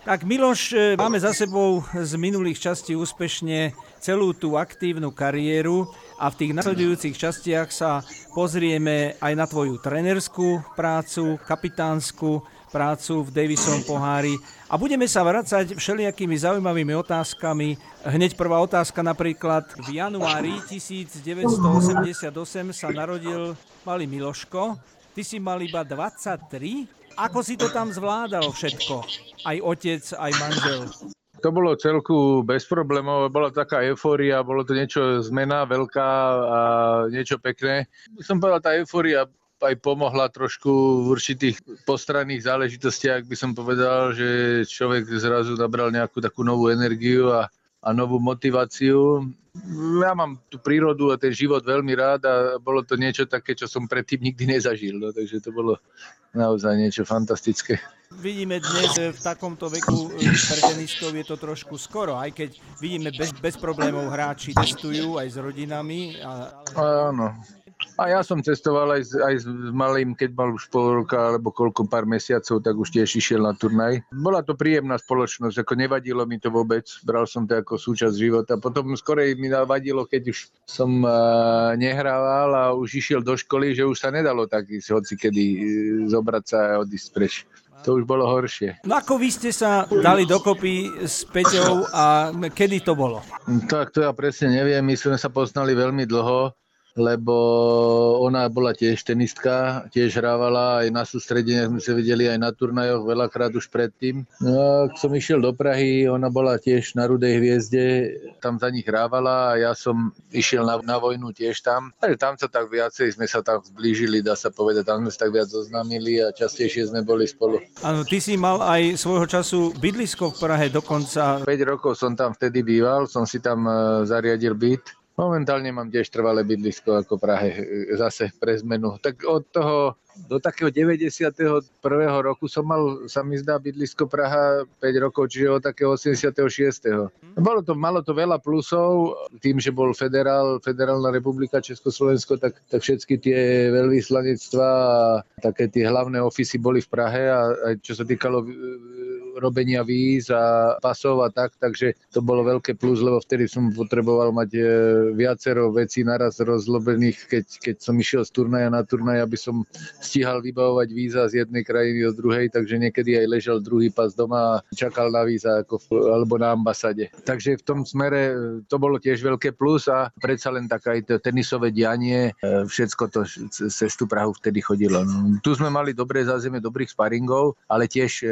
Tak Miloš, e, máme za sebou z minulých častí úspešne celú tú aktívnu kariéru a v tých nasledujúcich častiach sa pozrieme aj na tvoju trenerskú prácu, kapitánsku prácu v Davison pohári a budeme sa vracať všelijakými zaujímavými otázkami. Hneď prvá otázka napríklad. V januári 1988 sa narodil malý Miloško. Ty si mal iba 23 ako si to tam zvládal všetko? Aj otec, aj manžel. To bolo celku bez problémov, bola taká eufória, bolo to niečo zmena veľká a niečo pekné. Som povedal, tá eufória aj pomohla trošku v určitých postranných záležitostiach, by som povedal, že človek zrazu nabral nejakú takú novú energiu a, a novú motiváciu ja mám tú prírodu a ten život veľmi rád a bolo to niečo také, čo som predtým nikdy nezažil. No, takže to bolo naozaj niečo fantastické. Vidíme dnes v takomto veku e, pre tenistov je to trošku skoro, aj keď vidíme bez, bez problémov hráči testujú aj s rodinami. A... Áno, a ja som cestoval aj s, aj s malým, keď mal už pol roka alebo koľko pár mesiacov, tak už tiež išiel na turnaj. Bola to príjemná spoločnosť, ako nevadilo mi to vôbec, bral som to ako súčasť života. Potom skorej mi vadilo, keď už som uh, nehrával a už išiel do školy, že už sa nedalo tak ísť hoci kedy uh, zobrať sa a odísť preč. To už bolo horšie. No ako vy ste sa dali dokopy s Peťou a kedy to bolo? Tak to ja presne neviem, my sme sa poznali veľmi dlho lebo ona bola tiež tenistka, tiež hrávala aj na sústredeniach, sme sa videli aj na turnajoch veľakrát už predtým. No, ak som išiel do Prahy, ona bola tiež na Rudej hviezde, tam za nich hrávala a ja som išiel na, na vojnu tiež tam. Takže tam sa tak viacej sme sa tak zblížili, dá sa povedať, tam sme sa tak viac zoznámili a častejšie sme boli spolu. Áno, ty si mal aj svojho času bydlisko v Prahe dokonca. 5 rokov som tam vtedy býval, som si tam e, zariadil byt Momentálne mám tiež trvalé bydlisko ako Prahe, zase pre zmenu. Tak od toho do takého 91. roku som mal, sa mi zdá, bydlisko Praha 5 rokov, čiže od takého 86. Bolo to, malo to veľa plusov, tým, že bol federál, federálna republika Československo, tak, tak všetky tie veľvyslanectvá a také tie hlavné ofisy boli v Prahe a, a čo sa týkalo robenia víz a pasov a tak, takže to bolo veľké plus, lebo vtedy som potreboval mať e, viacero vecí naraz rozlobených, keď, keď som išiel z turnaja na turnaj, aby som stíhal vybavovať víza z jednej krajiny do druhej, takže niekedy aj ležal druhý pas doma a čakal na víza ako v, alebo na ambasade. Takže v tom smere e, to bolo tiež veľké plus a predsa len také aj to tenisové dianie, e, všetko to cez tú Prahu vtedy chodilo. No, tu sme mali dobré zázemie, dobrých sparingov, ale tiež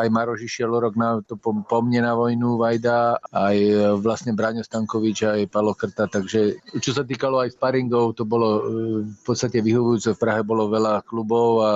aj Maro Maroš išiel rok na, to po, po mne na vojnu, Vajda, aj e, vlastne Braňo Stankovič, aj Palo Krta, takže čo sa týkalo aj sparingov, to bolo e, v podstate vyhovujúce. V Prahe bolo veľa klubov a, a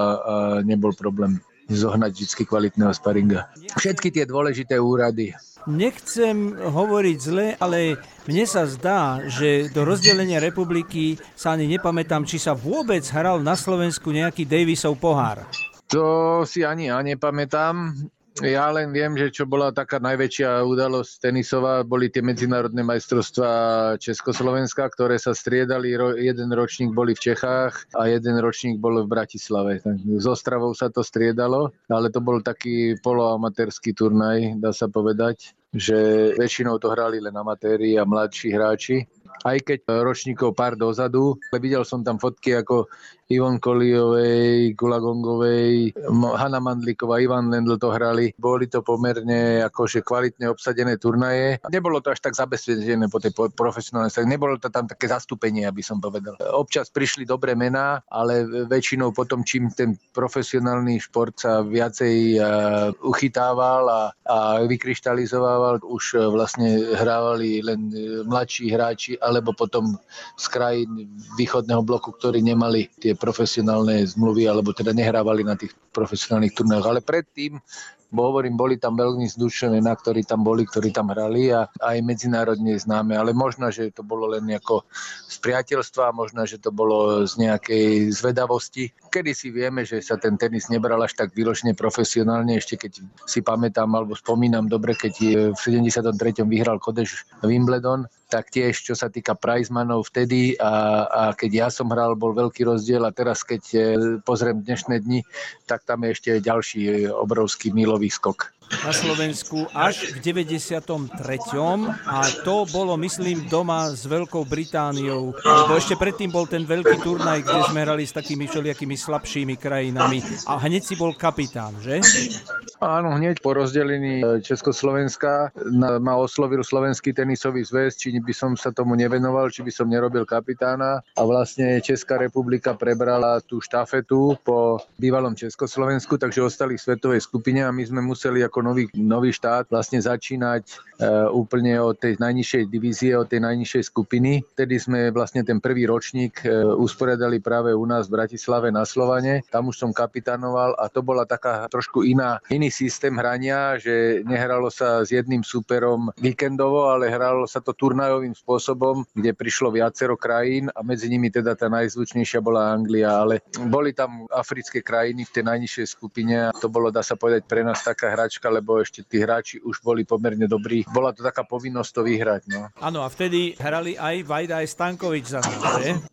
nebol problém zohnať vždy kvalitného sparinga. Všetky tie dôležité úrady. Nechcem hovoriť zle, ale mne sa zdá, že do rozdelenia republiky sa ani nepamätám, či sa vôbec hral na Slovensku nejaký Davisov pohár. To si ani ja nepamätám. Ja len viem, že čo bola taká najväčšia udalosť tenisová, boli tie medzinárodné majstrovstvá Československa, ktoré sa striedali. Jeden ročník boli v Čechách a jeden ročník bol v Bratislave. Z Ostravou sa to striedalo, ale to bol taký poloamatérsky turnaj, dá sa povedať že väčšinou to hrali len amatéri a mladší hráči aj keď ročníkov pár dozadu. Videl som tam fotky ako Ivon Koliovej, Gulagongovej, Hanna Mandlíková, Ivan Lendl to hrali. Boli to pomerne akože kvalitne obsadené turnaje. Nebolo to až tak zabezpečené po tej profesionálnej strane. Nebolo to tam také zastúpenie, aby som povedal. Občas prišli dobré mená, ale väčšinou potom, čím ten profesionálny šport sa viacej uh, uchytával a, a vykryštalizovával, už uh, vlastne hrávali len uh, mladší hráči, alebo potom z krajín východného bloku, ktorí nemali tie profesionálne zmluvy, alebo teda nehrávali na tých profesionálnych turnajoch. Ale predtým bo hovorím, boli tam veľmi zdušné mená, ktorí tam boli, ktorí tam hrali a aj medzinárodne známe, ale možno, že to bolo len ako z priateľstva, možno, že to bolo z nejakej zvedavosti. Kedy si vieme, že sa ten tenis nebral až tak výložne profesionálne, ešte keď si pamätám alebo spomínam dobre, keď v 73. vyhral Kodeš Wimbledon, tak tiež čo sa týka Prizemanov vtedy a, a keď ja som hral, bol veľký rozdiel a teraz keď e, pozriem dnešné dni, tak tam je ešte ďalší obrovský milový skok. na Slovensku až v 93. a to bolo, myslím, doma s Veľkou Britániou. Lebo ešte predtým bol ten veľký turnaj, kde sme hrali s takými všelijakými slabšími krajinami a hneď si bol kapitán, že? Áno, hneď po rozdelení e, Československa ma oslovil Slovenský tenisový zväz, či by som sa tomu nevenoval, či by som nerobil kapitána a vlastne Česká republika prebrala tú štafetu po bývalom Československu, takže ostali v svetovej skupine a my sme museli ako nový, nový štát vlastne začínať uh, úplne od tej najnižšej divízie, od tej najnižšej skupiny. Vtedy sme vlastne ten prvý ročník uh, usporiadali práve u nás v Bratislave na Slovane. Tam už som kapitánoval a to bola taká trošku iná, iný systém hrania, že nehralo sa s jedným superom víkendovo, ale hralo sa to turnajovým spôsobom, kde prišlo viacero krajín a medzi nimi teda tá najzvučnejšia bola Anglia, ale boli tam africké krajiny v tej najnižšej skupine a to bolo, dá sa povedať, pre nás taká hračka, lebo ešte tí hráči už boli pomerne dobrí. Bola to taká povinnosť to vyhrať. No. Áno, a vtedy hrali aj Vajda, aj Stankovič za nás?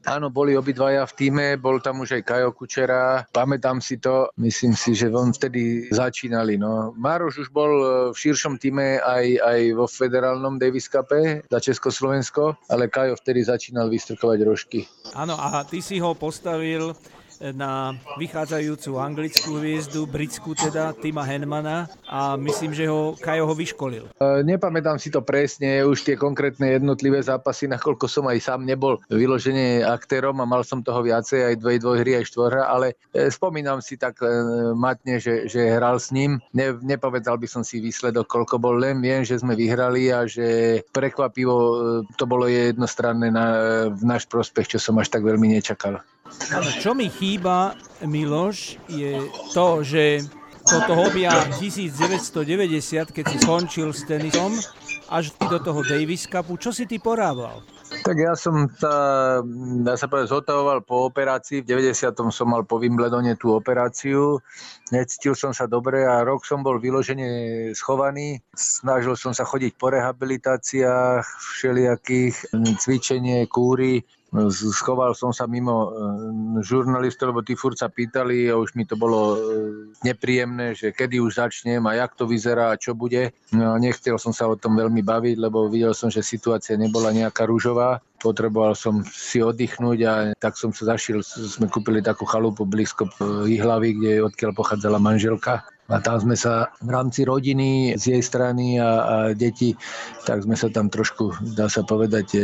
Áno, boli obidvaja v týme, bol tam už aj Kajo Kučera, pamätám si to, myslím si, že on vtedy začínali. No. Mároš už bol v širšom týme aj, aj vo federálnom Davis Cupe za Československo, ale Kajo vtedy začínal vystrkovať rožky. Áno, a ty si ho postavil na vychádzajúcu anglickú hviezdu, britskú teda, Tima Henmana a myslím, že ho Kajo ho vyškolil. E, nepamätám si to presne, už tie konkrétne jednotlivé zápasy, nakoľko som aj sám nebol vyložene aktérom a mal som toho viacej, aj dvoj, hry, aj štvorhra, ale e, spomínam si tak e, matne, že, že hral s ním. Ne, nepovedal by som si výsledok, koľko bol, len viem, že sme vyhrali a že prekvapivo to bolo jednostranné na, v náš prospech, čo som až tak veľmi nečakal. Čo mi chýba, Miloš, je to, že toto hobia 1990, keď si skončil s tenisom, až do toho Davis Cupu, čo si ty porával? Tak ja som sa, dá sa povedať, zotavoval po operácii. V 90. som mal po Wimbledone tú operáciu. Necítil som sa dobre a rok som bol vyložene schovaný. Snažil som sa chodiť po rehabilitáciách, všelijakých cvičenie, kúry schoval som sa mimo e, žurnalistov, lebo tí furt pýtali a už mi to bolo e, nepríjemné, že kedy už začnem a jak to vyzerá a čo bude. No, nechcel som sa o tom veľmi baviť, lebo videl som, že situácia nebola nejaká rúžová. Potreboval som si oddychnúť a tak som sa zašiel, sme kúpili takú chalupu blízko Ihlavy, kde odkiaľ pochádzala manželka a tam sme sa v rámci rodiny z jej strany a, a deti, tak sme sa tam trošku, dá sa povedať, e,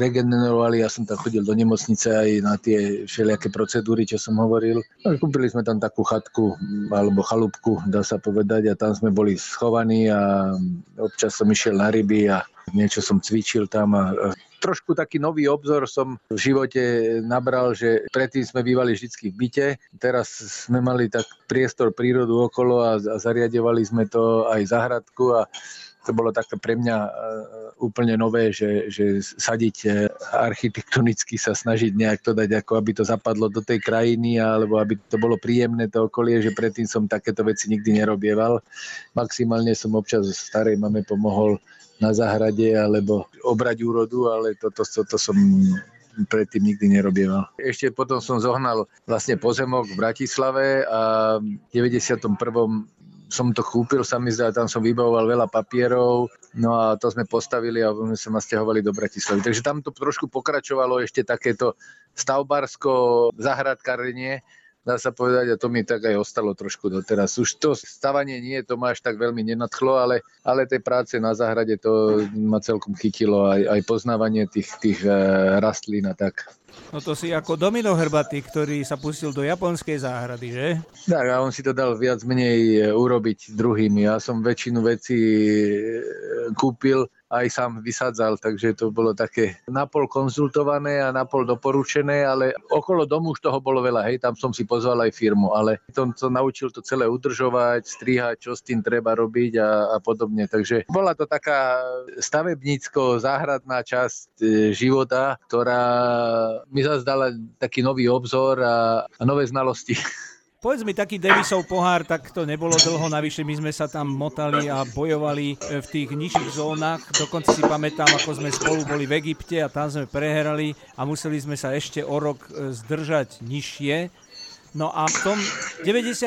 regenerovali. Ja som tam chodil do nemocnice aj na tie všelijaké procedúry, čo som hovoril. A kúpili sme tam takú chatku alebo chalúbku, dá sa povedať, a tam sme boli schovaní a občas som išiel na ryby a niečo som cvičil tam a, trošku taký nový obzor som v živote nabral, že predtým sme bývali vždy v byte, teraz sme mali tak priestor prírodu okolo a, a zariadovali sme to aj zahradku a to bolo také pre mňa e, úplne nové, že, že sadiť e, architektonicky sa snažiť nejak to dať, ako aby to zapadlo do tej krajiny, alebo aby to bolo príjemné to okolie, že predtým som takéto veci nikdy nerobieval. Maximálne som občas starej mame pomohol na záhrade alebo obrať úrodu, ale toto, toto som predtým nikdy nerobieval. Ešte potom som zohnal vlastne pozemok v Bratislave a v 91 som to kúpil, sa mi zdá, tam som vybavoval veľa papierov, no a to sme postavili a sme sa nasťahovali do Bratislavy. Takže tam to trošku pokračovalo ešte takéto stavbarsko zahradkarenie, dá sa povedať, a to mi tak aj ostalo trošku doteraz. Už to stavanie nie, to ma až tak veľmi nenadchlo, ale, ale tej práce na záhrade to ma celkom chytilo, aj, aj poznávanie tých, tých e, rastlín a tak. No to si ako Domino Hrbaty, ktorý sa pustil do japonskej záhrady, že? Tak a on si to dal viac menej e, urobiť druhými. Ja som väčšinu vecí e, kúpil aj sám vysádzal, takže to bolo také napol konzultované a napol doporučené, ale okolo domu už toho bolo veľa, hej, tam som si pozval aj firmu, ale som to naučil to celé udržovať, strihať, čo s tým treba robiť a, a podobne, takže bola to taká stavebnícko-záhradná časť e, života, ktorá mi zazdala taký nový obzor a, a nové znalosti. Povedz mi, taký Davisov pohár, tak to nebolo dlho, navyše my sme sa tam motali a bojovali e, v tých nižších zónach. Dokonca si pamätám, ako sme spolu boli v Egypte a tam sme prehrali a museli sme sa ešte o rok e, zdržať nižšie. No a v tom 93.,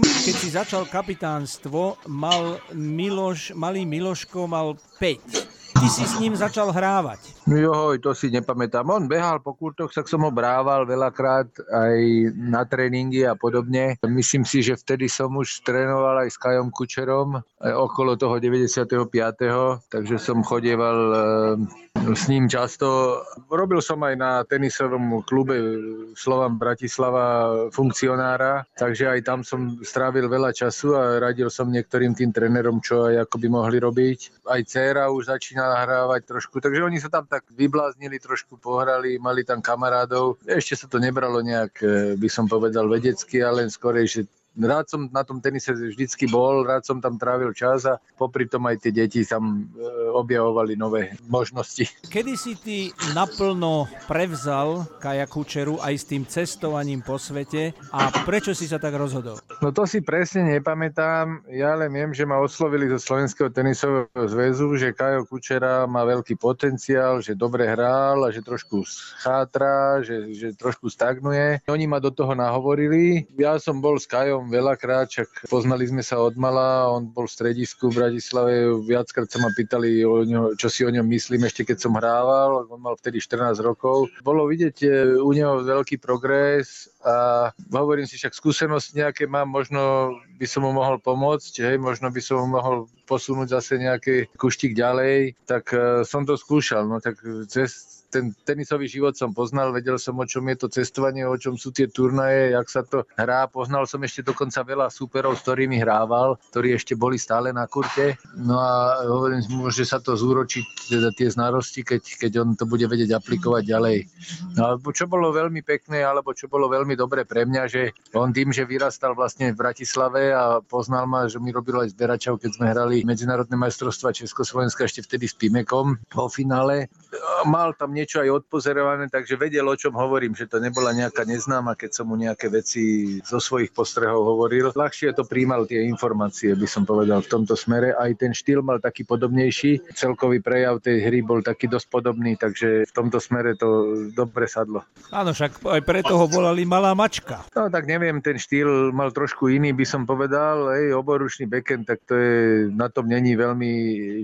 keď si začal kapitánstvo, mal Miloš, malý Miloško mal 5 ty si s ním začal hrávať? Joj, to si nepamätám. On behal po kurtoch, tak som ho brával veľakrát aj na tréningy a podobne. Myslím si, že vtedy som už trénoval aj s Kajom Kučerom okolo toho 95. Takže som chodieval eh, s ním často. Robil som aj na tenisovom klube Slovan Bratislava funkcionára, takže aj tam som strávil veľa času a radil som niektorým tým trénerom, čo aj ako by mohli robiť. Aj dcéra už začína nahrávať trošku, takže oni sa tam tak vybláznili, trošku pohrali, mali tam kamarádov. Ešte sa to nebralo nejak, eh, by som povedal, vedecky, ale len skorej, že rád som na tom tenise vždycky bol, rád som tam trávil čas a popri tom aj tie deti tam e, objavovali nové možnosti. Kedy si ty naplno prevzal Kaja Kučeru aj s tým cestovaním po svete a prečo si sa tak rozhodol? No to si presne nepamätám, ja len viem, že ma oslovili zo Slovenského tenisového zväzu, že Kajo Kučera má veľký potenciál, že dobre hral a že trošku chátra, že, že trošku stagnuje. Oni ma do toho nahovorili. Ja som bol s Kajom Štefom veľakrát, čak poznali sme sa od mala, on bol v stredisku v Bratislave, viackrát sa ma pýtali, o ňo, čo si o ňom myslím ešte keď som hrával, on mal vtedy 14 rokov. Bolo vidieť e, u neho veľký progres a hovorím si, však skúsenosť nejaké mám, možno by som mu mohol pomôcť, hej, možno by som mu mohol posunúť zase nejaký kuštík ďalej, tak uh, som to skúšal, no tak cez ten tenisový život som poznal, vedel som, o čom je to cestovanie, o čom sú tie turnaje, jak sa to hrá. Poznal som ešte dokonca veľa súperov, s ktorými hrával, ktorí ešte boli stále na kurte. No a hovorím, môže sa to zúročiť, teda tie znarosti, keď, keď on to bude vedieť aplikovať ďalej. No, čo bolo veľmi pekné, alebo čo bolo veľmi dobre pre mňa, že on tým, že vyrastal vlastne v Bratislave a poznal ma, že mi robil aj zberačov, keď sme hrali medzinárodné majstrovstva Československa ešte vtedy s Pimekom vo finále. Mal tam niečo aj odpozorované, takže vedel, o čom hovorím, že to nebola nejaká neznáma, keď som mu nejaké veci zo svojich postrehov hovoril. Ľahšie to príjmal tie informácie, by som povedal v tomto smere. Aj ten štýl mal taký podobnejší. Celkový prejav tej hry bol taký dosť podobný, takže v tomto smere to dobre sadlo. Áno, však aj preto ho volali malá mačka. No tak neviem, ten štýl mal trošku iný, by som povedal. Ej, oboručný backend, tak to je, na tom není veľmi,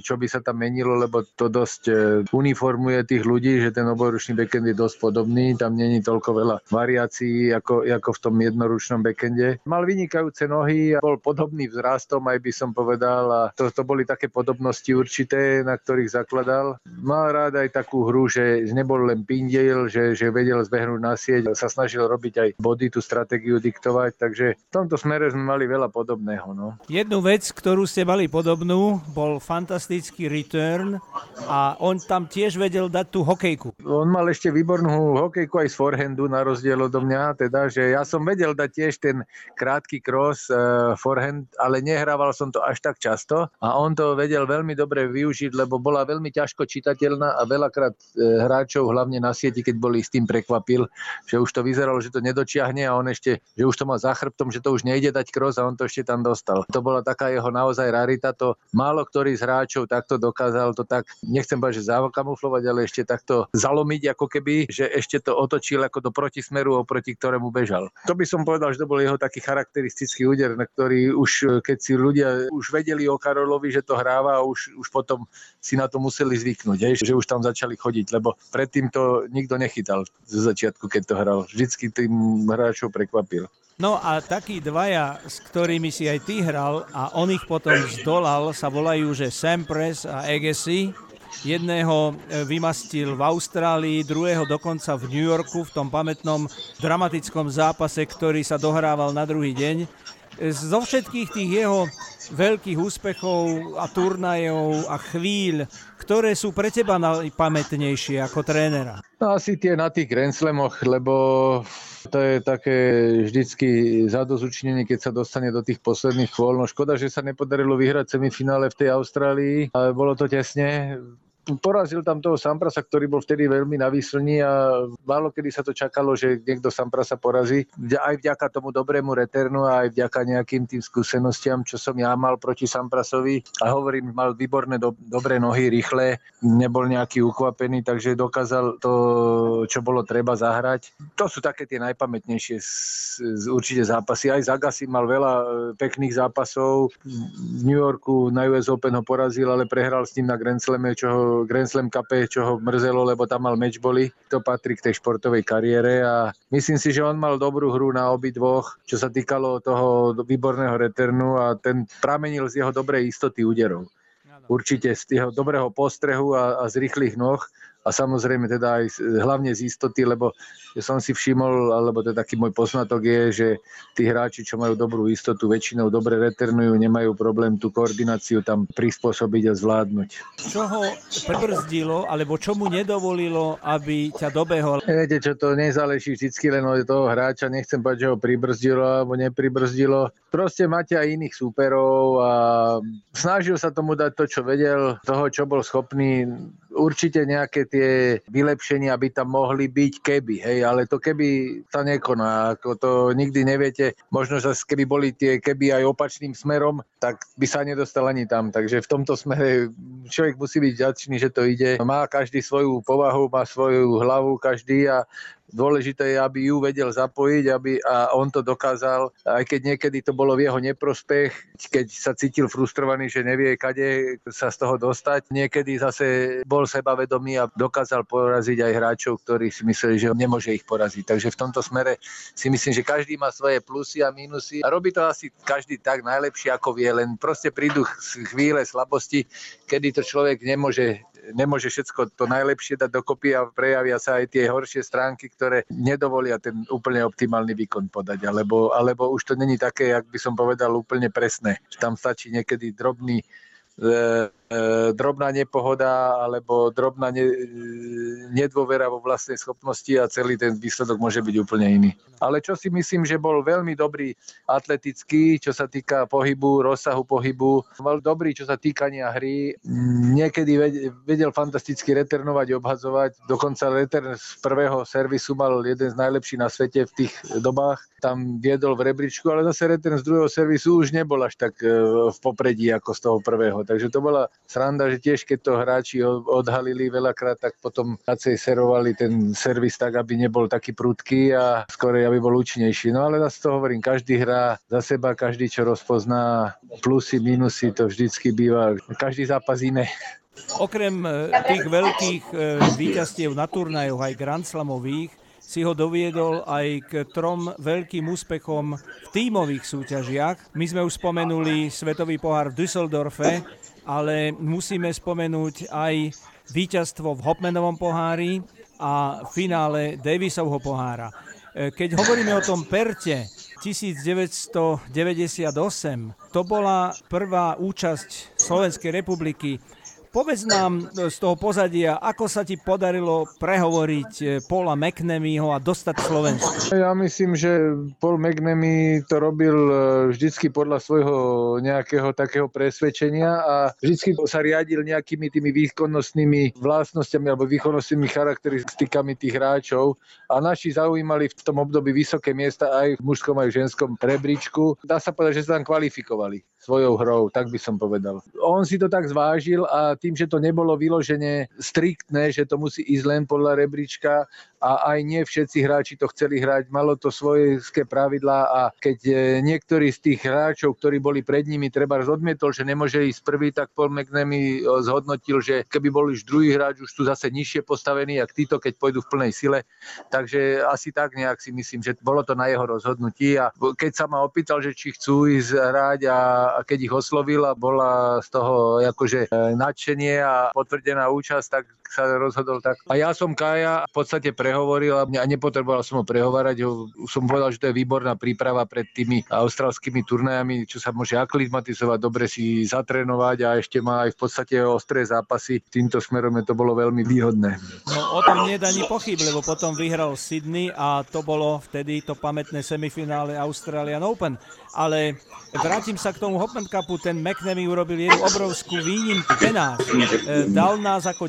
čo by sa tam menilo, lebo to dosť e, uniformuje tých ľudí, že ten oboručný backend je dosť podobný, tam není toľko veľa variácií ako, ako v tom jednoručnom backende. Mal vynikajúce nohy a bol podobný vzrastom, aj by som povedal, a to, to boli také podobnosti určité, na ktorých zakladal. Mal rád aj takú hru, že nebol len pindel, že, že vedel zbehnúť na sieť, sa snažil robiť aj body, tú stratégiu diktovať, takže v tomto smere sme mali veľa podobného. No. Jednu vec, ktorú ste mali podobnú, bol fantastický return a on tam tiež vedel dať tú hokejku on mal ešte výbornú hokejku aj z forehandu na rozdiel odo mňa, teda, že ja som vedel dať tiež ten krátky cross uh, forehand, ale nehrával som to až tak často a on to vedel veľmi dobre využiť, lebo bola veľmi ťažko čitateľná a veľakrát uh, hráčov, hlavne na sieti, keď boli s tým prekvapil, že už to vyzeralo, že to nedočiahne a on ešte, že už to má za chrbtom, že to už nejde dať cross a on to ešte tam dostal. To bola taká jeho naozaj rarita, to málo ktorý z hráčov takto dokázal to tak, nechcem povedať, že zakamuflovať, ale ešte takto zalomiť ako keby, že ešte to otočil ako do protismeru, oproti ktorému bežal. To by som povedal, že to bol jeho taký charakteristický úder, na ktorý už, keď si ľudia už vedeli o Karolovi, že to hráva a už, už potom si na to museli zvyknúť, hej, že už tam začali chodiť, lebo predtým to nikto nechytal zo začiatku, keď to hral. Vždycky tým hráčov prekvapil. No a takí dvaja, s ktorými si aj ty hral a on ich potom zdolal, sa volajú, že Sampres a Agassi. Jedného e, vymastil v Austrálii, druhého dokonca v New Yorku v tom pamätnom dramatickom zápase, ktorý sa dohrával na druhý deň. E, zo všetkých tých jeho veľkých úspechov a turnajov a chvíľ, ktoré sú pre teba najpamätnejšie ako trénera? No asi tie na tých Grand Slamoch, lebo to je také vždycky zadozučnenie, keď sa dostane do tých posledných chôľ. No škoda, že sa nepodarilo vyhrať semifinále v tej Austrálii, ale bolo to tesne porazil tam toho Samprasa, ktorý bol vtedy veľmi na výslni a málo kedy sa to čakalo, že niekto Samprasa porazí. Aj vďaka tomu dobrému returnu a aj vďaka nejakým tým skúsenostiam, čo som ja mal proti Samprasovi. A hovorím, mal výborné, do, dobré nohy, rýchle, nebol nejaký ukvapený, takže dokázal to, čo bolo treba zahrať. To sú také tie najpamätnejšie z, z určite zápasy. Aj Zagassi mal veľa e, pekných zápasov. V New Yorku na US Open ho porazil, ale prehral s ním na Grand Slame, čo ho Grand Slam Cup, čo ho mrzelo, lebo tam mal matchboli. To patrí k tej športovej kariére a myslím si, že on mal dobrú hru na obi dvoch, čo sa týkalo toho výborného returnu a ten pramenil z jeho dobrej istoty úderov. Určite z jeho dobrého postrehu a, a z rýchlych noh a samozrejme teda aj hlavne z istoty, lebo som si všimol, alebo to taký môj poznatok je, že tí hráči, čo majú dobrú istotu, väčšinou dobre returnujú, nemajú problém tú koordináciu tam prispôsobiť a zvládnuť. Čo ho prebrzdilo, alebo čo mu nedovolilo, aby ťa dobehol? Viete, čo to nezáleží vždy len od toho hráča, nechcem povedať, že ho pribrzdilo alebo nepribrzdilo. Proste máte aj iných súperov a snažil sa tomu dať to, čo vedel, toho, čo bol schopný. Určite nejaké tie vylepšenia by tam mohli byť keby, hej, ale to keby sa nekoná, ako to nikdy neviete, možno, že keby boli tie keby aj opačným smerom, tak by sa nedostal ani tam, takže v tomto smere človek musí byť vďačný, že to ide. Má každý svoju povahu, má svoju hlavu každý a Dôležité je, aby ju vedel zapojiť aby, a on to dokázal, aj keď niekedy to bolo v jeho neprospech, keď sa cítil frustrovaný, že nevie, kade sa z toho dostať. Niekedy zase bol sebavedomý a dokázal poraziť aj hráčov, ktorí si mysleli, že nemôže ich poraziť. Takže v tomto smere si myslím, že každý má svoje plusy a minusy a robí to asi každý tak najlepšie, ako vie, len proste prídu chvíle slabosti, kedy to človek nemôže nemôže všetko to najlepšie dať dokopy a prejavia sa aj tie horšie stránky, ktoré nedovolia ten úplne optimálny výkon podať, alebo, alebo už to není také, jak by som povedal, úplne presné. Tam stačí niekedy drobný E, drobná nepohoda alebo drobná ne, e, nedôvera vo vlastnej schopnosti a celý ten výsledok môže byť úplne iný. Ale čo si myslím, že bol veľmi dobrý atletický, čo sa týka pohybu, rozsahu pohybu, mal dobrý, čo sa týkania hry, niekedy vedel fantasticky returnovať, obhadzovať, dokonca return z prvého servisu mal jeden z najlepších na svete v tých dobách, tam viedol v rebríčku, ale zase return z druhého servisu už nebol až tak v popredí ako z toho prvého. Takže to bola sranda, že tiež keď to hráči odhalili veľakrát, tak potom viacej serovali ten servis tak, aby nebol taký prudký a skorej, aby bol účinnejší. No ale zase to hovorím, každý hrá za seba, každý čo rozpozná plusy, minusy, to vždycky býva, každý zápas iné. Okrem e, tých veľkých e, víťazstiev na turnajoch aj Grand Slamových, si ho doviedol aj k trom veľkým úspechom v tímových súťažiach. My sme už spomenuli Svetový pohár v Düsseldorfe, ale musíme spomenúť aj víťazstvo v Hopmanovom pohári a finále Davisovho pohára. E, keď hovoríme o tom Perte 1998, to bola prvá účasť Slovenskej republiky Povedz nám z toho pozadia, ako sa ti podarilo prehovoriť eh, Paula McNamyho a dostať Slovensku? Ja myslím, že Paul McNamee to robil eh, vždycky podľa svojho nejakého takého presvedčenia a vždycky sa riadil nejakými tými výkonnostnými vlastnosťami alebo výkonnostnými charakteristikami tých hráčov a naši zaujímali v tom období vysoké miesta aj v mužskom aj v ženskom rebríčku. Dá sa povedať, že sa tam kvalifikovali svojou hrou, tak by som povedal. On si to tak zvážil a tým, že to nebolo vyložené striktné, že to musí ísť len podľa rebríčka a aj nie všetci hráči to chceli hrať, malo to svoje pravidlá a keď e, niektorí z tých hráčov, ktorí boli pred nimi, treba odmietol, že nemôže ísť prvý, tak Paul McNamee e, zhodnotil, že keby bol už druhý hráč, už tu zase nižšie postavený, ak títo, keď pôjdu v plnej sile. Takže asi tak nejak si myslím, že bolo to na jeho rozhodnutí a keď sa ma opýtal, že či chcú ísť hrať a keď ich oslovil a bola z toho akože nadšenie a potvrdená účasť, tak sa rozhodol tak. A ja som Kaja v podstate prehovoril a nepotreboval som ho prehovárať. Som povedal, že to je výborná príprava pred tými australskými turnajami, čo sa môže aklimatizovať, dobre si zatrénovať a ešte má aj v podstate ostré zápasy. Týmto smerom je to bolo veľmi výhodné. No o tom nie ani pochyb, lebo potom vyhral Sydney a to bolo vtedy to pamätné semifinále Australian Open. Ale vrátim sa k tomu Hopman Cupu, ten McNamee urobil jednu obrovskú výnimku penár. E, dal nás ako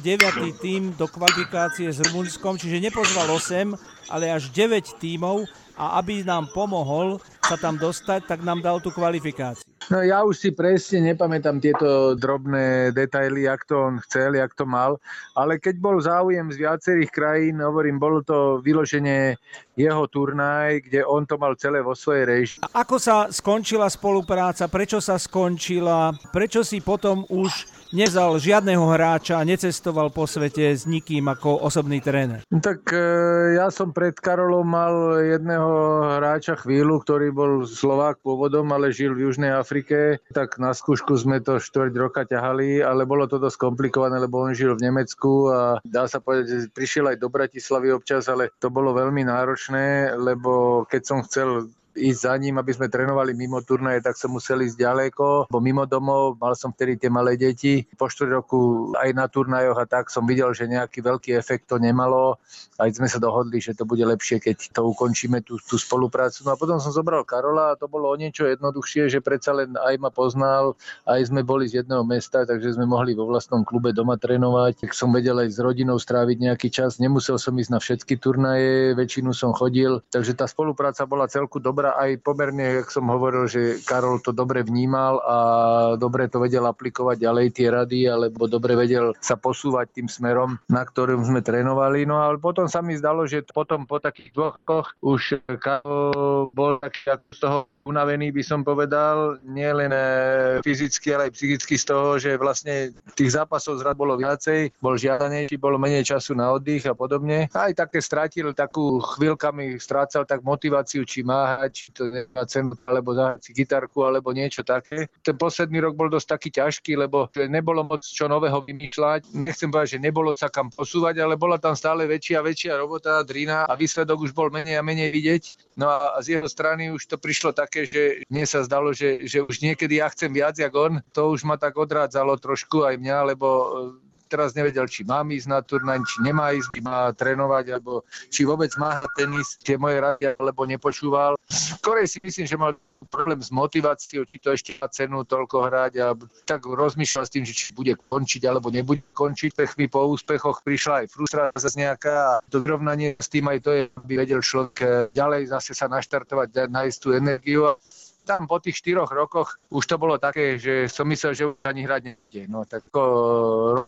deviatý tým do kvalifikácie s Rumunskom, čiže nepozval 8, ale až 9 tímov a aby nám pomohol sa tam dostať, tak nám dal tú kvalifikáciu. No ja už si presne nepamätám tieto drobné detaily, jak to on chcel, jak to mal, ale keď bol záujem z viacerých krajín, hovorím, bolo to vyloženie jeho turnaj, kde on to mal celé vo svojej režii. Ako sa skončila spolupráca, prečo sa skončila, prečo si potom už nezal žiadneho hráča a necestoval po svete s nikým ako osobný tréner? Tak e, ja som pred Karolom mal jedného hráča chvíľu, ktorý bol Slovák pôvodom, ale žil v Južnej Afrike. Tak na skúšku sme to štvrť roka ťahali, ale bolo to dosť komplikované, lebo on žil v Nemecku a dá sa povedať, že prišiel aj do Bratislavy občas, ale to bolo veľmi náročné, lebo keď som chcel ísť za ním, aby sme trénovali mimo turnaje, tak som musel ísť ďaleko, bo mimo domov, mal som vtedy tie malé deti. Po štvrt roku aj na turnajoch a tak som videl, že nejaký veľký efekt to nemalo. Aj sme sa dohodli, že to bude lepšie, keď to ukončíme, tú, tú spoluprácu. No a potom som zobral Karola a to bolo o niečo jednoduchšie, že predsa len aj ma poznal, aj sme boli z jedného mesta, takže sme mohli vo vlastnom klube doma trénovať. Tak som vedel aj s rodinou stráviť nejaký čas. Nemusel som ísť na všetky turnaje, väčšinu som chodil, takže tá spolupráca bola celku dobrá aj pomerne, jak som hovoril, že Karol to dobre vnímal a dobre to vedel aplikovať ďalej tie rady, alebo dobre vedel sa posúvať tým smerom, na ktorom sme trénovali. No ale potom sa mi zdalo, že potom po takých dvoch už Karol bol taký z toho unavený, by som povedal, nielen e, fyzicky, ale aj psychicky z toho, že vlastne tých zápasov zrad bolo viacej, bol žiadanejší, bolo menej času na oddych a podobne. Aj také strátil takú chvíľkami, strácal tak motiváciu, či máhať, či to cenu, alebo zahrať si gitarku, alebo niečo také. Ten posledný rok bol dosť taký ťažký, lebo nebolo moc čo nového vymýšľať. Nechcem povedať, že nebolo sa kam posúvať, ale bola tam stále väčšia a väčšia robota, drina a výsledok už bol menej a menej vidieť. No a z jeho strany už to prišlo také, také, že mne sa zdalo, že, že už niekedy ja chcem viac, jak on. To už ma tak odrádzalo trošku aj mňa, lebo e, teraz nevedel, či mám ísť na turnaj, či nemá ísť, či má trénovať, alebo či vôbec má tenis, tie moje rady, alebo nepočúval. Skorej si myslím, že mal problém s motiváciou, či to ešte má cenu toľko hrať a tak rozmýšľal s tým, že či bude končiť alebo nebude končiť. Pechmi po úspechoch prišla aj frustrácia nejaká a s tým aj to je, aby vedel človek eh, ďalej zase sa naštartovať, nájsť tú energiu tam po tých štyroch rokoch už to bolo také, že som myslel, že už ani hrať nebude. No tak ko,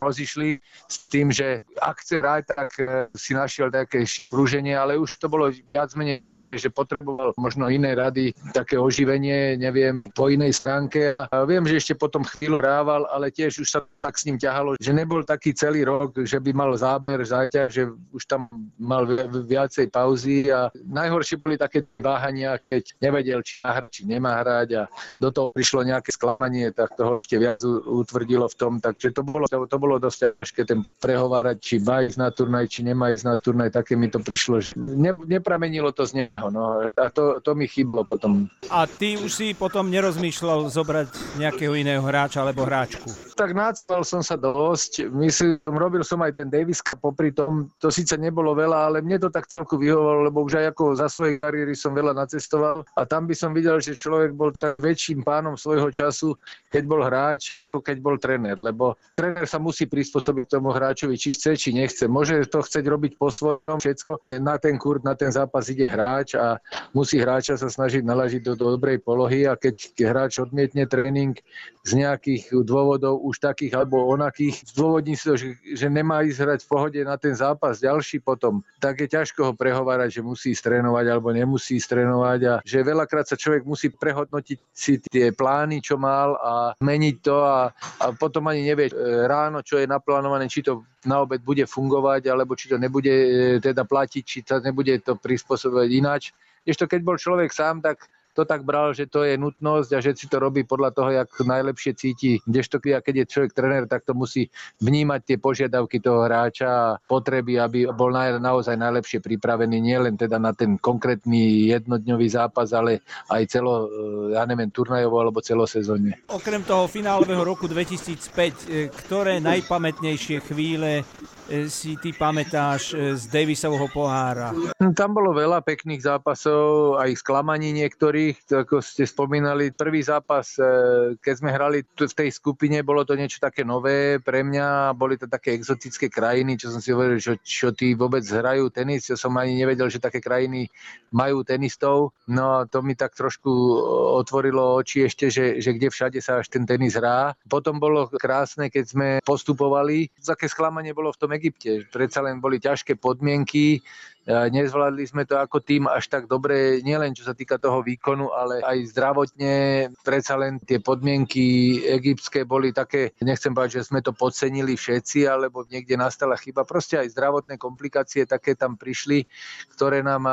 rozišli s tým, že ak chce hrať, tak eh, si našiel také prúženie, ale už to bolo viac menej že potreboval možno iné rady, také oživenie, neviem, po inej stránke. A viem, že ešte potom chvíľu hrával, ale tiež už sa tak s ním ťahalo, že nebol taký celý rok, že by mal záber, záťaž, že už tam mal viacej pauzy. A najhoršie boli také váhania, keď nevedel, či má hrať, či nemá hrať. A do toho prišlo nejaké sklamanie, tak toho ešte viac utvrdilo v tom, takže to bolo, to, to bolo dosť ťažké ten prehovárať, či má ísť na turnaj, či nemá ísť na turnaj, také mi to prišlo, ne, nepramenilo to z neho No, a to, to mi chyblo potom. A ty už si potom nerozmýšľal zobrať nejakého iného hráča alebo hráčku? Tak nácval som sa dosť. Myslím, robil som aj ten Davis popri tom. To síce nebolo veľa, ale mne to tak celku vyhovalo, lebo už aj ako za svojej kariéry som veľa nacestoval a tam by som videl, že človek bol tak väčším pánom svojho času, keď bol hráč, ako keď bol tréner. Lebo tréner sa musí prispôsobiť tomu hráčovi, či chce, či nechce. Môže to chceť robiť po svojom všetko. Na ten kurt, na ten zápas ide hráč a musí hráča sa snažiť nalažiť do, do dobrej polohy a keď hráč odmietne tréning z nejakých dôvodov už takých alebo onakých, zdôvodní si to, že, že nemá ísť hrať v pohode na ten zápas ďalší potom, tak je ťažko ho prehovárať, že musí strénovať alebo nemusí strénovať a že veľakrát sa človek musí prehodnotiť si tie plány, čo mal a meniť to a, a potom ani nevie e, ráno, čo je naplánované, či to na obed bude fungovať, alebo či to nebude e, teda platiť, či to nebude to prispôsobovať ináč. Ešte keď bol človek sám, tak to tak bral, že to je nutnosť a že si to robí podľa toho, jak najlepšie cíti. Kdežto keď je človek tréner, tak to musí vnímať tie požiadavky toho hráča a potreby, aby bol naozaj najlepšie pripravený nielen teda na ten konkrétny jednodňový zápas, ale aj celo, e, ja neviem, turnajovo alebo celosezónne. Okrem toho finálového roku 2005, e, ktoré najpamätnejšie chvíle E, si ty pamätáš z Davisovho pohára? Tam bolo veľa pekných zápasov, aj sklamaní niektorých, ako ste spomínali. Prvý zápas, e, keď sme hrali v tej skupine, bolo to niečo také nové pre mňa, boli to také exotické krajiny, čo som si hovoril, čo, čo tí vôbec hrajú tenis, ja som ani nevedel, že také krajiny majú tenistov, no to mi tak trošku otvorilo oči ešte, že, že kde všade sa až ten tenis hrá. Potom bolo krásne, keď sme postupovali, také sklamanie bolo v tom Egypte. Predsa len boli ťažké podmienky, Nezvládli sme to ako tým až tak dobre, nielen čo sa týka toho výkonu, ale aj zdravotne. Predsa len tie podmienky egyptské boli také, nechcem povedať, že sme to podcenili všetci, alebo niekde nastala chyba. Proste aj zdravotné komplikácie také tam prišli, ktoré nám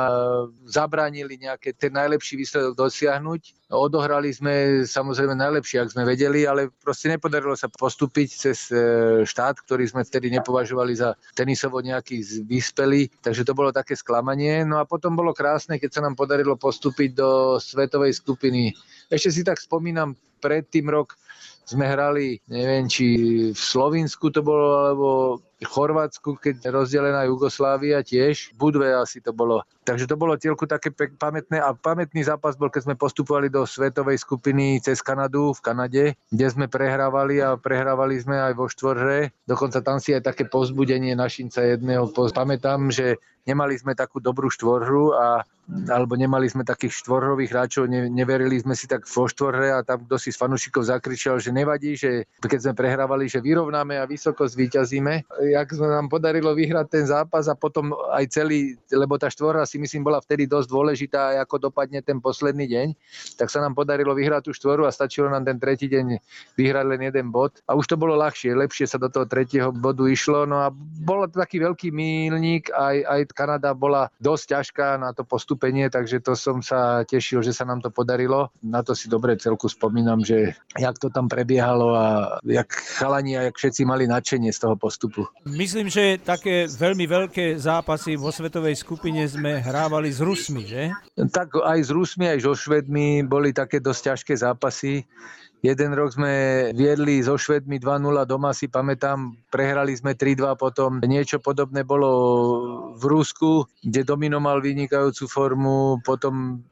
zabránili nejaké ten najlepší výsledok dosiahnuť. Odohrali sme samozrejme najlepšie, ak sme vedeli, ale proste nepodarilo sa postúpiť cez e, štát, ktorý sme vtedy nepovažovali za tenisovo nejaký vyspelý, takže to bolo také sklamanie. No a potom bolo krásne, keď sa nám podarilo postúpiť do svetovej skupiny. Ešte si tak spomínam, predtým rok sme hrali, neviem, či v Slovinsku to bolo, alebo Chorvátsku, keď rozdelená Jugoslávia tiež, Budve asi to bolo. Takže to bolo tielku také pamätné a pamätný zápas bol, keď sme postupovali do svetovej skupiny cez Kanadu v Kanade, kde sme prehrávali a prehrávali sme aj vo štvorhre. Dokonca tam si aj také pozbudenie našinca jedného. Pamätám, že nemali sme takú dobrú štvorhru a alebo nemali sme takých štvorhových hráčov, ne, neverili sme si tak vo štvorhre a tam kto si z fanúšikov zakričal, že nevadí, že keď sme prehrávali, že vyrovnáme a vysoko zvíťazíme. Jak sme nám podarilo vyhrať ten zápas a potom aj celý, lebo tá štvorha si myslím bola vtedy dosť dôležitá, ako dopadne ten posledný deň, tak sa nám podarilo vyhrať tú štvoru a stačilo nám ten tretí deň vyhrať len jeden bod. A už to bolo ľahšie, lepšie sa do toho tretieho bodu išlo. No a bolo to taký veľký mílnik, aj, aj Kanada bola dosť ťažká na to postupenie, takže to som sa tešil, že sa nám to podarilo. Na to si dobre celku spomínam, že jak to tam prebiehalo a jak chalani a jak všetci mali nadšenie z toho postupu. Myslím, že také veľmi veľké zápasy vo svetovej skupine sme hrávali s Rusmi, že? Tak aj s Rusmi, aj so Švedmi boli také dosť ťažké zápasy. Jeden rok sme viedli so Švedmi 2-0 doma, si pamätám, prehrali sme 3-2, potom niečo podobné bolo v Rusku, kde Domino mal vynikajúcu formu, potom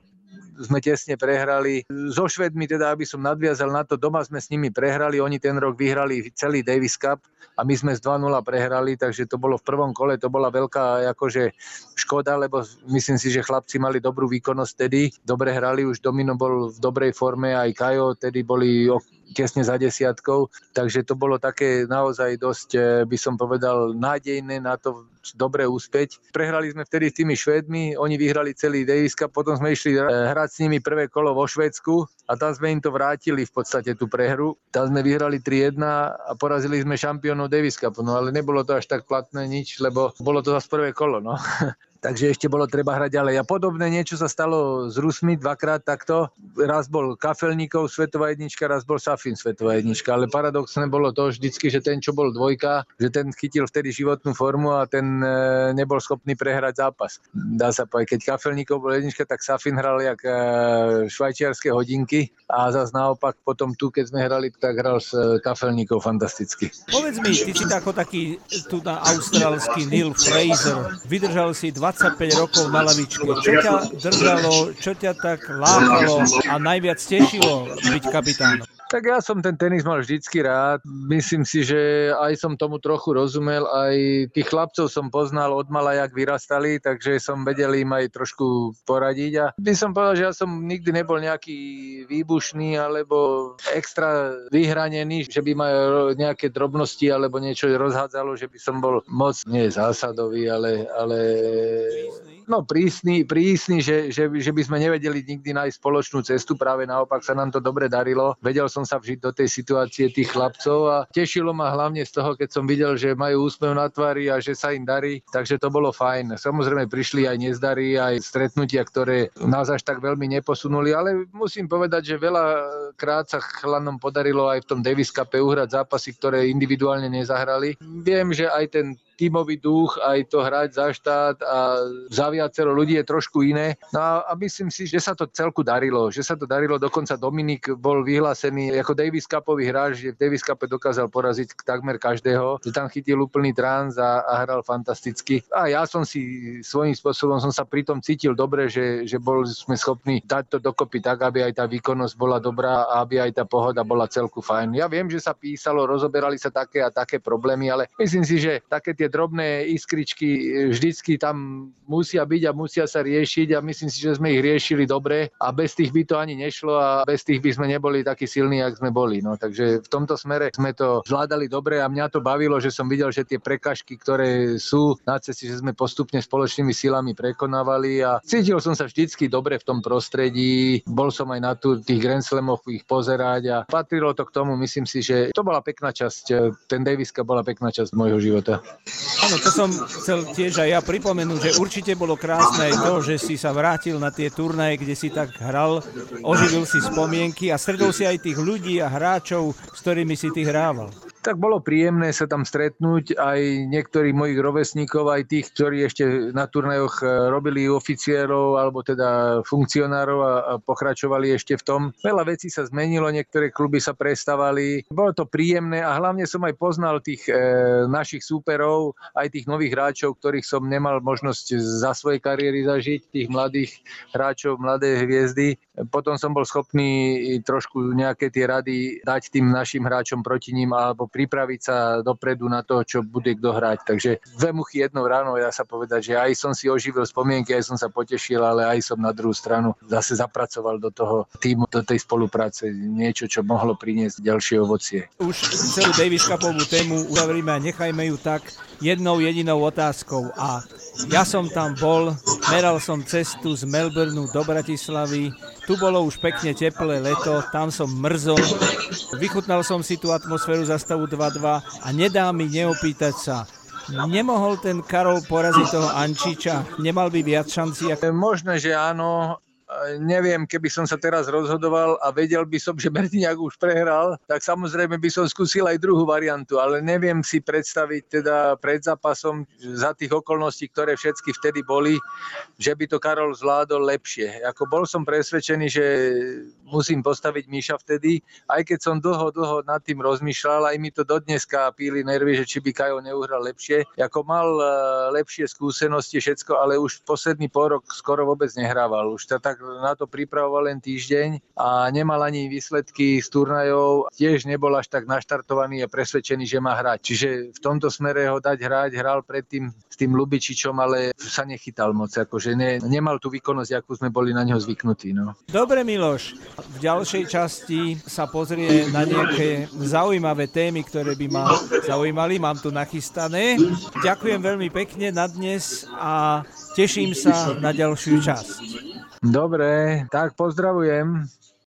sme tesne prehrali. So Švedmi teda, aby som nadviazal na to, doma sme s nimi prehrali, oni ten rok vyhrali celý Davis Cup a my sme z 2-0 prehrali, takže to bolo v prvom kole, to bola veľká akože škoda, lebo myslím si, že chlapci mali dobrú výkonnosť tedy, dobre hrali, už Domino bol v dobrej forme, aj Kajo, tedy boli tesne za desiatkou, takže to bolo také naozaj dosť, eh, by som povedal, nádejné na to dobre úspeť. Prehrali sme vtedy s tými Švedmi, oni vyhrali celý Davis Cup, potom sme išli eh, hrať s nimi prvé kolo vo Švedsku a tam sme im to vrátili v podstate tú prehru. Tam sme vyhrali 3-1 a porazili sme šampiónov Davis Cup, no ale nebolo to až tak platné nič, lebo bolo to zase prvé kolo, no. takže ešte bolo treba hrať ďalej. A podobné niečo sa stalo s Rusmi dvakrát takto. Raz bol Kafelníkov svetová jednička, raz bol Safin svetová jednička, ale paradoxné bolo to vždycky, že ten, čo bol dvojka, že ten chytil vtedy životnú formu a ten e, nebol schopný prehrať zápas. Dá sa povedať, keď Kafelníkov bol jednička, tak Safin hral jak e, švajčiarske hodinky a zase naopak potom tu, keď sme hrali, tak hral s e, Kafelníkov fantasticky. Povedz mi, ty si tako taký tu na austrálsky Neil Fraser, vydržal si 20 25 rokov na lavičke. Čo ťa držalo, čo ťa tak lákalo a najviac tešilo byť kapitánom? Tak ja som ten tenis mal vždycky rád. Myslím si, že aj som tomu trochu rozumel. Aj tých chlapcov som poznal od mala, jak vyrastali, takže som vedel im aj trošku poradiť. A by som povedal, že ja som nikdy nebol nejaký výbušný alebo extra vyhranený, že by ma nejaké drobnosti alebo niečo rozhádzalo, že by som bol moc, nie zásadový, ale, ale no prísny, prísny že, že, že by sme nevedeli nikdy nájsť spoločnú cestu, práve naopak sa nám to dobre darilo. Vedel som sa vžiť do tej situácie tých chlapcov a tešilo ma hlavne z toho, keď som videl, že majú úsmev na tvári a že sa im darí, takže to bolo fajn. Samozrejme prišli aj nezdary, aj stretnutia, ktoré nás až tak veľmi neposunuli, ale musím povedať, že veľa krát sa chlanom podarilo aj v tom Davis Cup uhrať zápasy, ktoré individuálne nezahrali. Viem, že aj ten tímový duch, aj to hrať za štát a za viacero ľudí je trošku iné. No a, myslím si, že sa to celku darilo, že sa to darilo, dokonca Dominik bol vyhlásený ako Davis Cupový hráč, že v Davis Cupe dokázal poraziť takmer každého, že tam chytil úplný trans a, a hral fantasticky. A ja som si svojím spôsobom som sa pri tom cítil dobre, že, že bol sme schopní dať to dokopy tak, aby aj tá výkonnosť bola dobrá a aby aj tá pohoda bola celku fajn. Ja viem, že sa písalo, rozoberali sa také a také problémy, ale myslím si, že také tie drobné iskričky vždycky tam musia byť a musia sa riešiť a myslím si, že sme ich riešili dobre a bez tých by to ani nešlo a bez tých by sme neboli takí silní, ak sme boli. No, takže v tomto smere sme to zvládali dobre a mňa to bavilo, že som videl, že tie prekažky, ktoré sú na ceste, že sme postupne spoločnými silami prekonávali a cítil som sa vždycky dobre v tom prostredí. Bol som aj na tu, tých Grand Slamoch ich pozerať a patrilo to k tomu, myslím si, že to bola pekná časť, ten Daviska bola pekná časť môjho života. Áno, to som chcel tiež aj ja pripomenúť, že určite bolo krásne aj to, že si sa vrátil na tie turnaje, kde si tak hral, oživil si spomienky a stretol si aj tých ľudí a hráčov, s ktorými si ty hrával tak bolo príjemné sa tam stretnúť aj niektorých mojich rovesníkov, aj tých, ktorí ešte na turnajoch e, robili oficierov alebo teda funkcionárov a, pokračovali ešte v tom. Veľa vecí sa zmenilo, niektoré kluby sa prestávali. Bolo to príjemné a hlavne som aj poznal tých e, našich súperov, aj tých nových hráčov, ktorých som nemal možnosť za svojej kariéry zažiť, tých mladých hráčov, mladé hviezdy. Potom som bol schopný trošku nejaké tie rady dať tým našim hráčom proti ním alebo pripraviť sa dopredu na to, čo bude kto hrať. Takže dve muchy jednou ráno, ja sa povedať, že aj som si oživil spomienky, aj som sa potešil, ale aj som na druhú stranu zase zapracoval do toho týmu, do tej spolupráce niečo, čo mohlo priniesť ďalšie ovocie. Už celú Davis Cupovú tému uzavrime a nechajme ju tak jednou jedinou otázkou. A ja som tam bol, meral som cestu z Melbourneu do Bratislavy, tu bolo už pekne teplé leto, tam som mrzol, vychutnal som si tú atmosféru za stavu 2-2 a nedá mi neopýtať sa, Nemohol ten Karol poraziť toho Ančiča? Nemal by viac šanci? Možné, že áno, neviem, keby som sa teraz rozhodoval a vedel by som, že Mertiniak už prehral, tak samozrejme by som skúsil aj druhú variantu, ale neviem si predstaviť teda pred zápasom za tých okolností, ktoré všetky vtedy boli, že by to Karol zvládol lepšie. Ako bol som presvedčený, že musím postaviť Míša vtedy, aj keď som dlho, dlho nad tým rozmýšľal, aj mi to dodneska píli nervy, že či by Kajo neuhral lepšie. Ako mal e, lepšie skúsenosti, všetko, ale už posledný pôrok skoro vôbec nehrával. Už tak tak na to pripravoval len týždeň a nemal ani výsledky z turnajov, tiež nebol až tak naštartovaný a presvedčený, že má hrať. Čiže v tomto smere ho dať hrať, hral predtým s tým Lubičičom, ale sa nechytal moc, akože ne, nemal tú výkonnosť, akú sme boli na neho zvyknutí. No. Dobre Miloš, v ďalšej časti sa pozrie na nejaké zaujímavé témy, ktoré by ma zaujímali, mám tu nachystané. Ďakujem veľmi pekne na dnes a teším sa na ďalšiu časť. Dobre, tak pozdravujem.